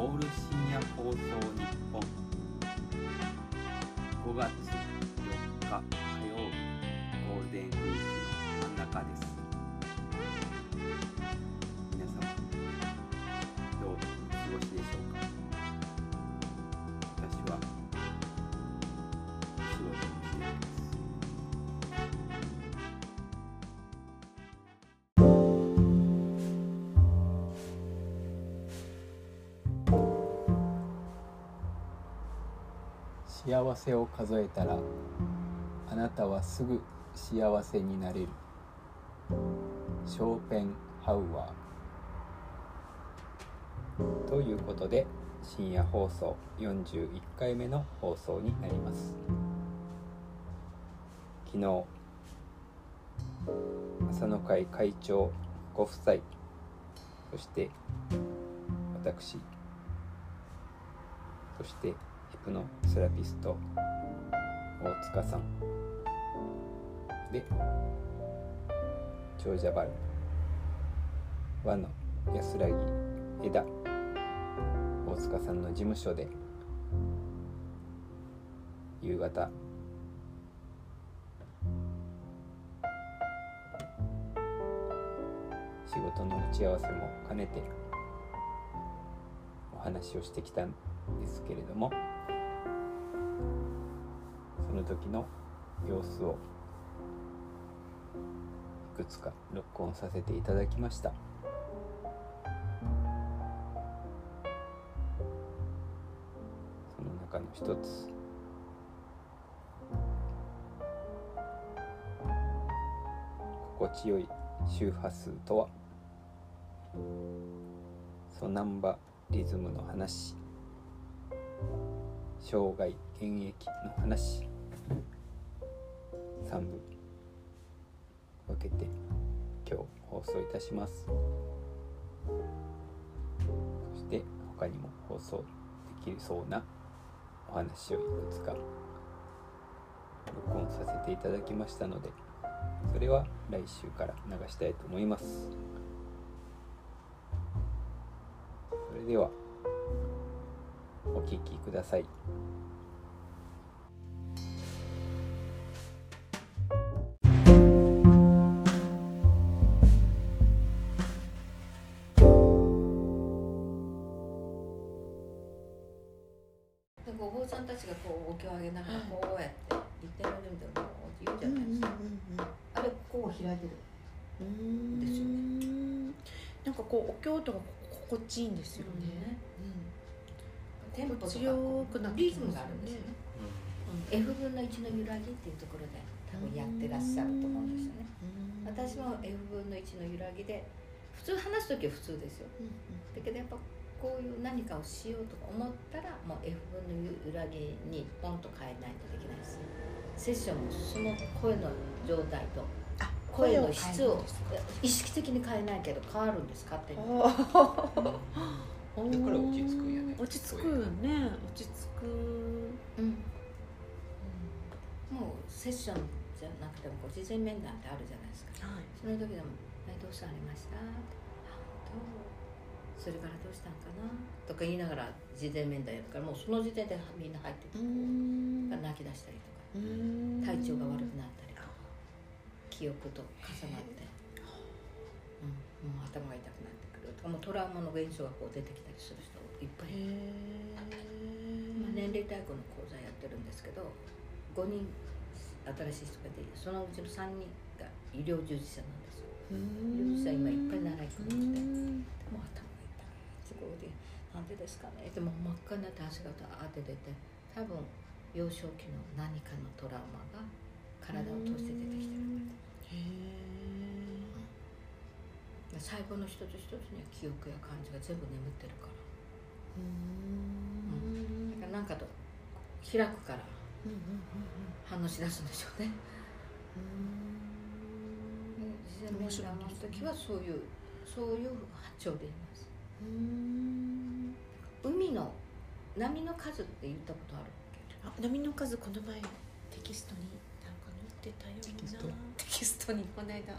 オール深夜放送日本。5月4日火曜日ゴールデンウィークの真ん中です。皆様どうお過ごしでしょうか？幸せを数えたらあなたはすぐ幸せになれる。ショーペンハウアー。ということで深夜放送41回目の放送になります。昨日朝の会会長ご夫妻そして私そしてヒプノセラピスト大塚さん。で長者原和の安らぎ枝。大塚さんの事務所で。夕方。仕事の打ち合わせも兼ねて。お話をしてきたんですけれども。の時の様子をいくつか録音させていただきました。その中の一つ。心地よい周波数とは？ソナンバリズムの話。生涯現役の話。3部分けて今日放送いたします。そして他にも放送できるそうなお話をいくつか録音させていただきましたのでそれは来週から流したいと思います。それではお聞きください。がこうお経をあげながらこうやってリテラルでも言うじゃないですか、あれこう開いてる。うん。ですよねなんかこうお経とか心地いいんですよね。テンポとか心地よくなってリズムがあるんですよね、うん、F 分の1の揺らぎっていうところで多分やってらっしゃると思うんですよねうん私も F 分の1の揺らぎで普通話す時は普通ですようんだけどやっぱこういう何かをしようとか思ったらもう F 分の揺らぎにポンと変えないとできないです。セッションもその声の状態とあ声の質を意識的に変えないけど変わるんです勝手にだから 落ち着くんやね。落ち着くよね。落ち着く。うん。もうセッションじゃなくてもこう事前面談ってあるじゃないですかはいその時でも「えどうしたありました?」って「あ本当それからどうしたんかな?」とか言いながら事前面談やるからもうその時点でみんな入っててん。泣き出したりとかうん。体調が悪くなったりとか記憶と重なって、うん、もう頭が痛くなってくるとかもうトラウマの現象がこう出てきたりする人いっぱいいる。へまあ、年齢対抗の講座やってるんですけど5人新しい人が出てそのうちの3人が医療従事者なんですよ。うん。医療従事者今いっぱい習い込んでて。うん。でも頭が痛いすごいでなんでですかね。でも真っ赤になって足がダーって出て多分幼少期の何かのトラウマが体を通して出てきてるんだへで最後の一つ一つには記憶や感じが全部眠ってるから。ーうん。だからなんかと開くから。反応しだすんでしょうね。うん。自然面談の時はそういうそういう波長でいます。うん海の波の数って言ったことあるあ波の数この前テキストになんか載ってたような。テキスト。テキストにこの間。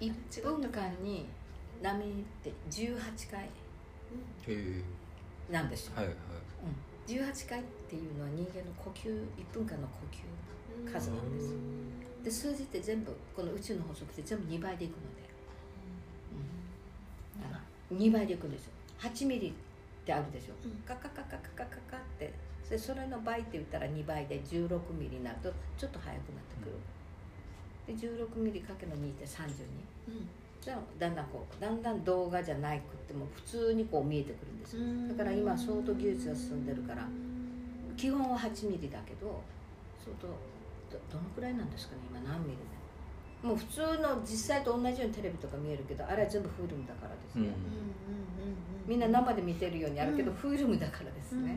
1分間に波って18回へえ。なんですよ、はいはい。うん、18回っていうのは人間の呼吸1分間の呼吸数なんですで数字って全部この宇宙の法則って全部2倍でいくので、2倍でいくんですよ。8ミリってあるでしょ、うん。カカカカカカカカって。でそれの倍って言ったら2倍で16ミリになるとちょっと速くなってくる、で16ミリかけの2って32うん。じゃあだんだんこうだんだん動画じゃないくっても普通にこう見えてくるんですよ。だから今相当技術が進んでるから基本は8ミリだけど相当どどのくらいなんですかね今何ミリでもう普通の実際と同じようにテレビとか見えるけどあれは全部フィルムだからですね、みんな生で見てるようにあるけど、うん。フィルムだからですね、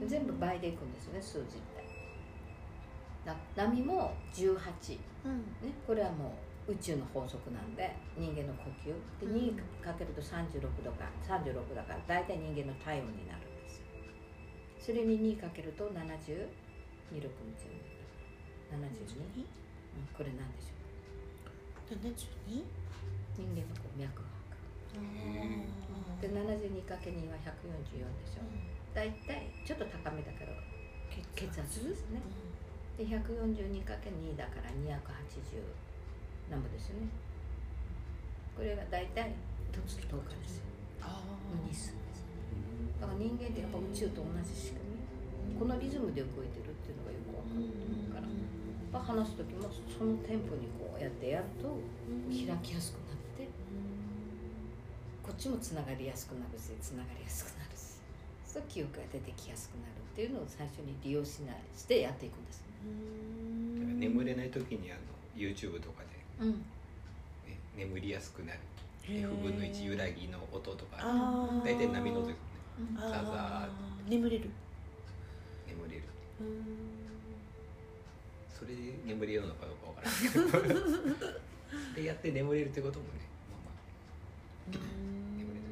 うん。全部倍でいくんですよね数字って。な波も18うん。ね、これはもう宇宙の法則なんで人間の呼吸。でうん。2かけると36度か。36だから大体人間の体温になるんですよ。それに2かけると72 6日72、うん、これなんでしょう？七十二？人間のこう脈拍。で72かけ2は144でしょ大体ちょっと高めだけど血圧ですね。で142かけ2だから280何ぼですよね。これが大体一月10日ですの日数です。だから人間ってやっぱ宇宙と同じ仕組み。このリズムで動いてるっていうのがよくわかると思うからぱ話す時もそのテンポにこうやってやると開きやすくなってこっちもつながりやすくなるしつながりやすくなるしそう記憶が出てきやすくなるっていうのを最初に利用しないしてやっていくんです。眠れない時にあの YouTube とかで、うん。ね、眠りやすくなる。F 分の1揺らぎの音とか大体波の音ですね。あザザー眠れる。眠れる。うんそれで眠れるのかどうかわからない でやって眠れるってこともね、まあまあ、眠れる。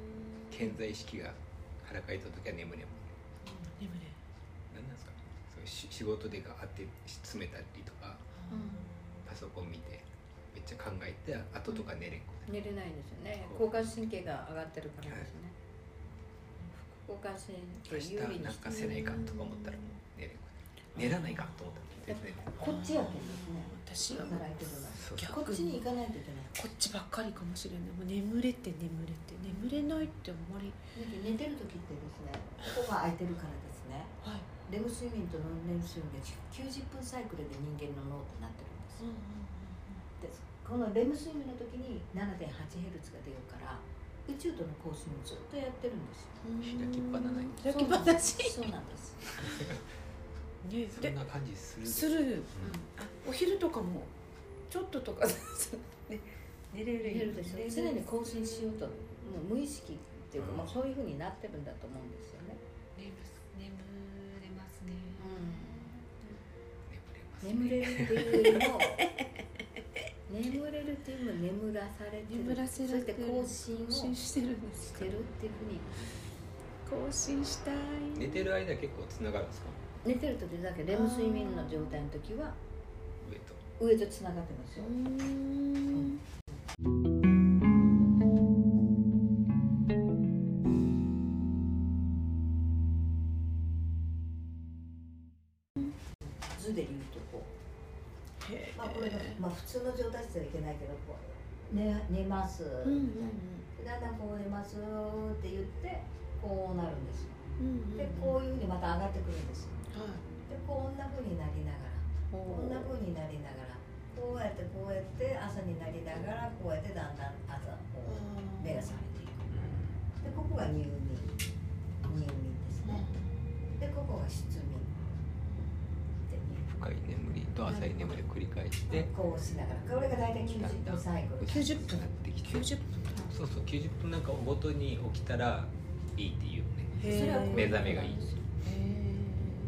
健在意識が腹かいた時は眠れも眠れる何なんですか？そういうし仕事でがあって詰めたりとかパソコン見てめっちゃ考えて後とか寝れんこ寝れないんですよね。交感神経が上がってるからですね、副交感神明経有利になんかせないかんとか思ったらもう寝れんこ寝らないかんと思ったらこっちやけんですね。私は働いてるのはそう逆こっちに行かないといけない。こっちばっかりかもしれないもう眠れて眠れて眠れないってあんまり寝てる時ってですねここが空いてるからですね。はい。レム睡眠とノンレム睡眠が90分サイクルで人間の脳ってなってるんです。よでこのレム睡眠の時に 7.8Hz が出るから宇宙との交信をずっとやってるんですよ。開きっぱなない開きっぱなし。そうなんです ね。でそんな感じするする。あお昼とかもちょっととかね。寝れる寝るでしょ。寝れる。常に更新しようともう無意識っていうか、うん。もうそういうふうになってるんだと思うんですよね、眠眠れますね。眠れます眠れるっていうよりも眠れるっていうよりも眠らされてる。眠らせられてる。そして更新を更新してるんですしてるっていうふうに。更新したい。寝てる間結構つながるんですか？寝てる時だけレム睡眠の状態の時は上と。上とつながってますよ、図で言うとこう、へまあ、これが、まあ、普通の状態してはいけないけどこう寝寝ます、うんみたいなだんだんこう寝ますって言ってこうなるんですよ。うんうんでこういうふうにまた上がってくるんですよ。はいでこんなふうになりながら。こんなふうになりながら。こうやってこうやって朝になりながらこうやってだんだん朝こう目が覚めていく。でここが入眠。入眠ですね。でここが失眠。深い眠りと浅い眠りを繰り返してこうしながら。これが大体90分サイクル。90分。なってきて。90分。そうそう90分なんかごとに起きたらいいっていうね。目覚めがいいし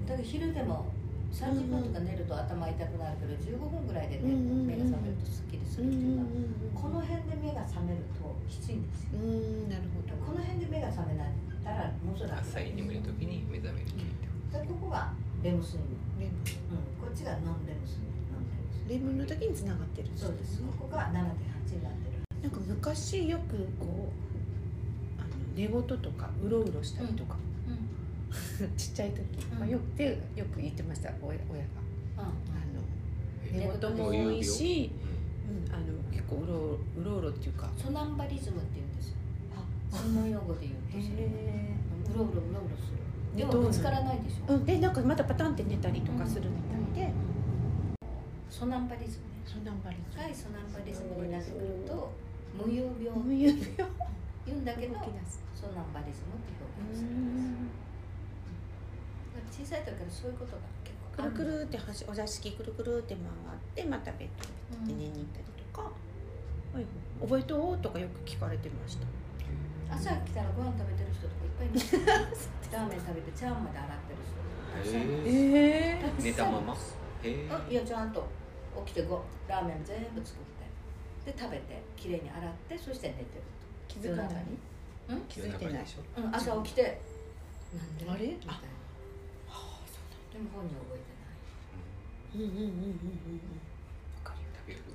だから昼でも30分とか寝ると頭痛くなるけど15分ぐらいでね目が覚めるとすっきりするっていうのはこの辺で目が覚めるときついんですよ。うんなるほど。この辺で目が覚めないったらもうちょっと楽浅い眠りの時に目覚めるといいってこでここがレム睡眠、レム。うん、こっちがノンレム睡眠ノンレム睡レムの時に繋がってる眠そうです。ここが7.8になってる。なんか昔よくこうあの寝言とかうろうろしたりとか、うん ちっちゃい時、うん。まあ、よくでよく言ってました親親が。あのえ寝言も多いし、ううん、あの結構うろうろうろっていうか。ソナンバリズムって言うんですよ。専門用語で言うとうろうろうろうろする。でもぶつからないでしょ、うん、でなんかまたパタンって寝たりとかするみたいで、ソナンバリズムね。そんなんばり深いソナンバリズムになってくると無遊病。無遊病。言うんだけどソナンバリズムって表う現するん小さい時からそういうことが結構くるくるってお座敷くるくるって回ってまたベッドに寝に行ったりとか、はい覚えとうとかよく聞かれてました朝来たらご飯食べてる？人とかいっぱいいますラーメン食べてチャーまで洗ってる？人えたくさん寝たままへえうんいやちゃんと起きてごラーメン全部作ってで食べてきれいに洗ってそして寝てる？気づかないうん気づいてないでしょと、うん、朝起きてなんであれみたいなでも本人覚えてない。うんうんうんうんうん。うんわかる食べる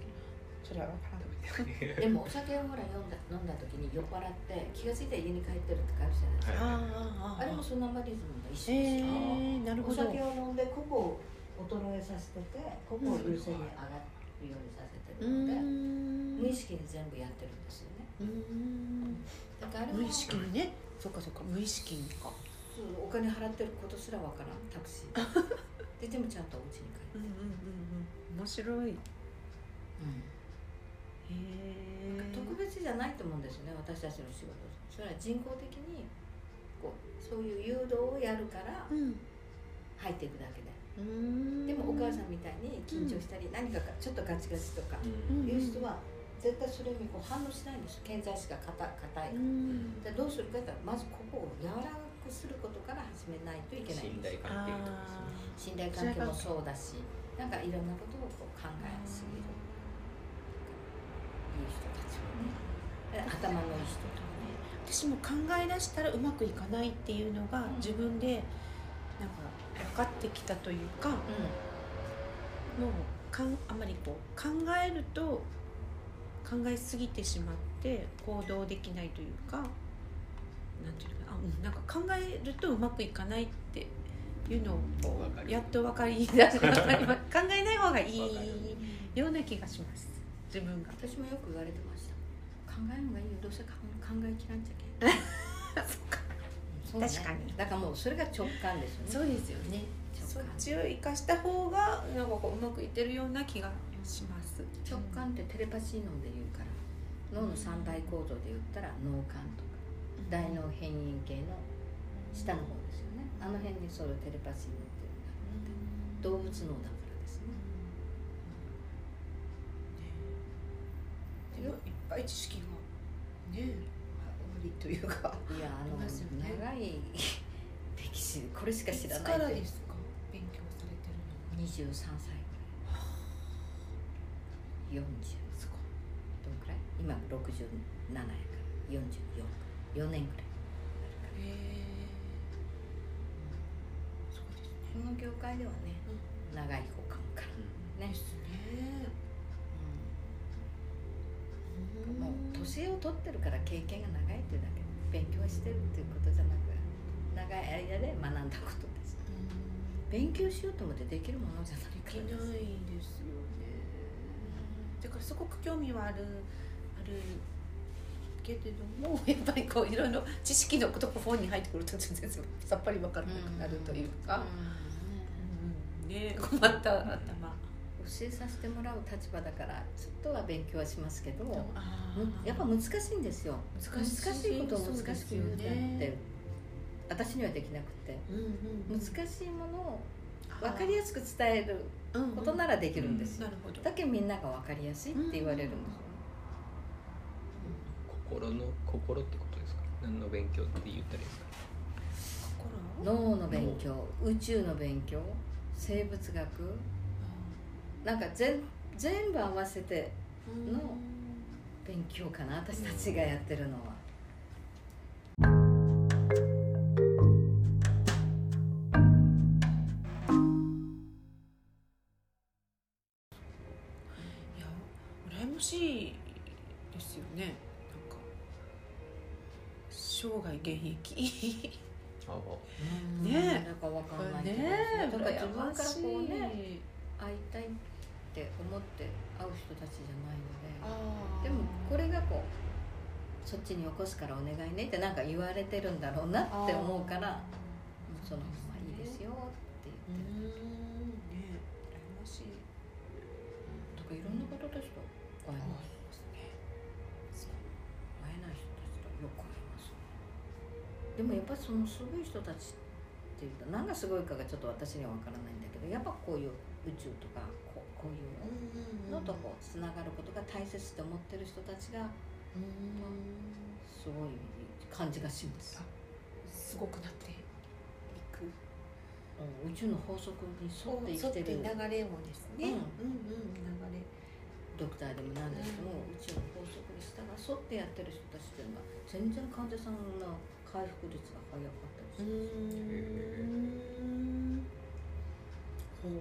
それはわからない。食べてでもお酒をほら飲んだ飲んだ時に酔っ払って気が付いたら家に帰ってるってあるじゃないですか、あああれもソナンバリズムの一種えですよ、ー、なるおほど。酒を飲んで個々を衰えさせてて個々を優先に上がるようにさせてうるので、ん。無意識に全部やってるんですよね。うん。だからあれも無意識にね。そっかそっか。無意識にかそうお金払ってることすらわからんタクシー。ででもちゃんとお家に帰る、うんうんうんうん。面白い。へえ特別じゃないと思うんですよね私たちの仕事。それは人工的にこうそういう誘導をやるからうん。入っていくだけで。うん。でもお母さんみたいに緊張したり何かがちょっとガチガチとかうん。いう人は絶対それにこう反応しないんです健在意識が硬硬いかうん。らでどうするかって言ったらまずここを柔らかくすることから始めないといけないん信頼関係とかですね。信頼関係もそうだしなんかいろんなことをこう考えすぎる。いい人たちもね。頭のいい人とかね私も考え出したらうまくいかないっていうのがうん。自分でなんか分かってきたというかもうかんあまりこう考えると考えすぎてしまって行動できないというかなんていうのかうん、なんか考えるとうまくいかないっていうのをやっと分かりだし考えない方がいいような気がします。自分が。私もよく言われてました。考えるのがいいよ。どうせ考えきらんちゃけんそうね。確かに。だからもうそれが直感ですよね。そうですよね。そっ直感ちを生かした方がなんかこううまくいってるような気がします。直感ってテレパシー脳で言うから。脳の三大構造で言ったら脳幹とか大脳辺縁系の下の方ですよね。あの辺にそれテレパシー脳っていうのがあって。動物脳だからですね。でもいっぱい知識がね多いというか。いやあの、長い歴史これしか知らないってからですか？勉強されてるの23歳ぐらい。40すごい。どんくらい？今67やから444年ぐらい。へえそうですね。この業界ではね長い方かもからねですね。うん。もう年を取ってるから経験が長いっていうだけで勉強してるっていうことじゃなく長い間で学んだことです。勉強しようと思ってできるものじゃないできないですよね。だからすごく興味はあるあるけれどもやっぱりこういろいろ知識のことが本に入ってくると全然さっぱり分からなくなるというか、うん。ね。困った頭教えさせてもらう立場だからちょっとは勉強はしますけどやっぱ難しいんですよ。難しいことを難しく言うってね私にはできなくてうんうん難しいものを分かりやすく伝えるうんことならできるんですよなるほどだけどみんなが分かりやすいって言われるん。ですよ心の心ってことですか？何の勉強って言ったらいいですか？心？脳の勉強？宇宙の勉強？生物学？なんか全全部合わせての勉強かな私たちがやってるのは。そっちに起こすからお願いねってなんか言われてるんだろうなって思うからそのままいいです。よって言ってるんね羨ましいとかいろんな方たちと会えあますね。会えない人たちとよく会います。でもやっぱりそのすごい人たちっていうと何がすごいかがちょっと私には分からないんだけどやっぱこういう宇宙とかこうこういうのとこうつながることが大切って思ってる人たちがすごい感じがします、すごくなっていく。うん宇宙の法則に沿って生きてる流れをですね、うん。うんうん流れ。ドクターでも何でしても、宇宙の法則に従沿ってやってる人たちっていうのは全然患者さんの回復率が早かったりする、んほううん。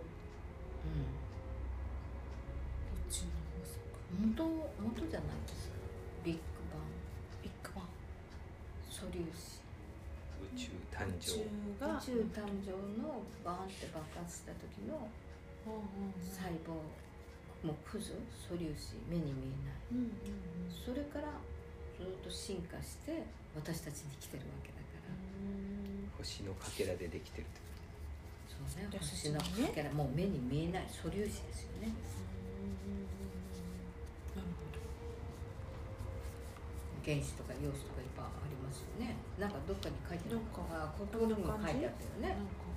宇宙の法則。元元じゃないですかビッグバンビッグバン素粒子宇宙誕生。が。宇宙誕生のバーンって爆発した時の細胞もうクズ素粒子目に見えない。うんうんそれからずっと進化して私たちに来てるわけだから、星のかけらでできてるってそうね私星のかけらもう目に見えない素粒子ですよね。なるほど原子とか陽子とかいっぱいありますよね。なんかどっかに書いてある。なんか。あここにも書いてあったよね。なんか。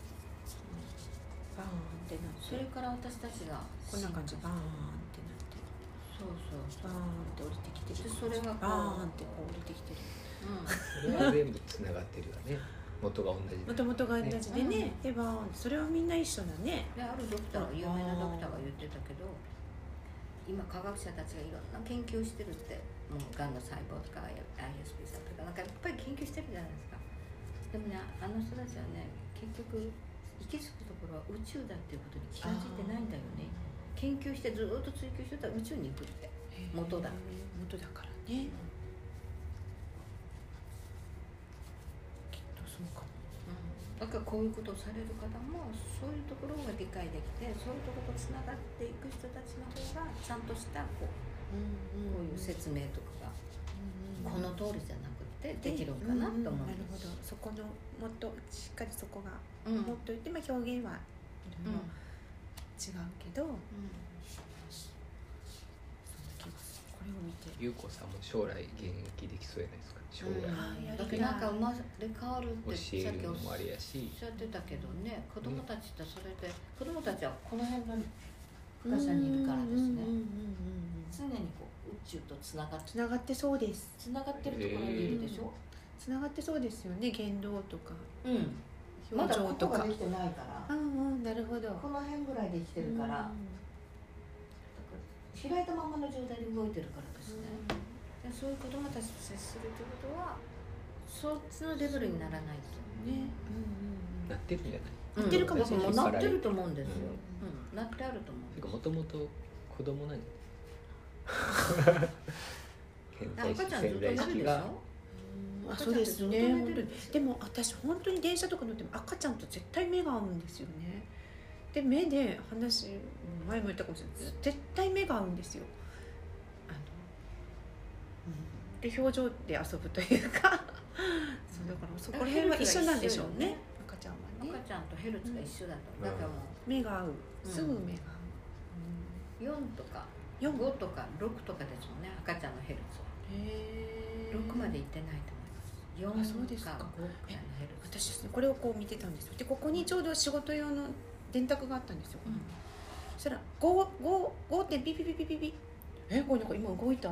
バーンってなって。それから私たちがこんな感じ。バーンってなって。そうそうバーンって降りてきてる。でそれがこう。バーンってこう降りてきてる。うん。それは全部つながってるよね。元が同じもともとが同じでね、でバーンそれはみんな一緒だね。であるドクターが有名なドクターが言ってたけど今科学者たちがいろんな研究してるってもうがんの細胞とか ISP さんとかなんかいっぱい研究してるじゃないですか。でもねあの人たちはね結局行き着くところは宇宙だっていうことに気が付いてないんだよね。研究してずっと追求してたら宇宙に行くって。元だ。元だからね。きっとそうかも。だからこういうことをされる方もそういうところが理解できてそういうところとつながっていく人たちの方がちゃんとしたこうこういう説明とかがこの通りじゃなくてできるんかなと思うんなるほど。そこのもっとしっかりそこがうん。もっと言って、まあ、表現はいろいろ違うけど、そんこれを見て。優子さんも将来現役できそうじゃないですか？将来。だけどなんか生まれ変わるってさっきおっるのもあれやし。しゃってたけどね子供たちってそれで子供たちはこの辺の深さにいるからですね。常にこう宇宙とつながってつながってそうですつながってるところにいるでしょ、つながってそうですよね。言動とか。うん。ま表だ情とか。ここができてないから。うんうんなるほど。この辺ぐらいできてるから、開いたままの状態で動いてるからですね、でそういう子供たちと接するということはそっちのレベルにならないとねなってるんじゃない？なってるかもしれない。なってると思うんですよ、ううん。なってあると思う。てかもともと子供なんじゃない赤ちゃんずっと潜在意寝るでしょ？あそうですね。でも私本当に電車とか乗っても赤ちゃんと絶対目が合うんですよね。で目で話前も言ったかもしれない。絶対目が合うんですよ。あの、うん、で表情で遊ぶというか。そうだからそこら辺は一緒なんでしょうね。赤ちゃんとヘルツが一緒だと、うん。だからも目が合う。うん。すぐ目がう。4とか合う、うん、5とか6とかですもんね赤ちゃんのヘルツは。へー。6までいってないと思います。4そうですかか5くらいのヘルツ私ですねこれをこう見てたんですよ。でここにちょうど仕事用の電卓があったんですよ、うん。そしたら5 5 5点ピピピピピピ。えこれなんか今動いた？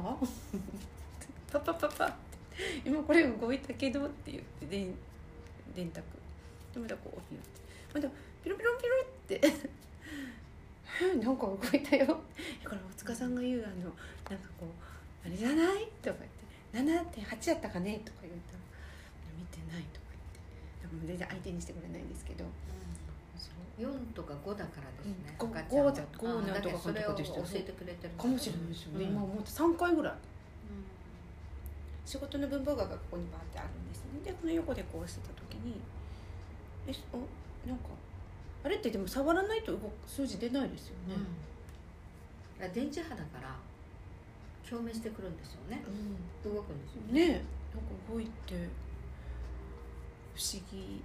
パパパパ今これ動いたけどって言って電電卓でまたこう言ってまたピロピロピロって。え なんか動いたよ。だから大塚さんが言うあのなんかこう「あれじゃない?」とか言って「7.8やったかね?」とか言うと「見てない」とか言って。でも全然相手にしてくれないんですけど。そう4とか5だからですね、うん。赤ちゃんは。5だ5あだけどそれをなんとかかんとかでした教えてくれてるかもしれないですよね、うん。今もう3回ぐらい。仕事の文房具がここにバーってあるんですね。でこの横でこうしてた時にえおなんかあれってでも触らないと動く数字出ないですよね、うん、電磁波だから共鳴してくるんですよね。動くんですよね。ねなんか動いて不思議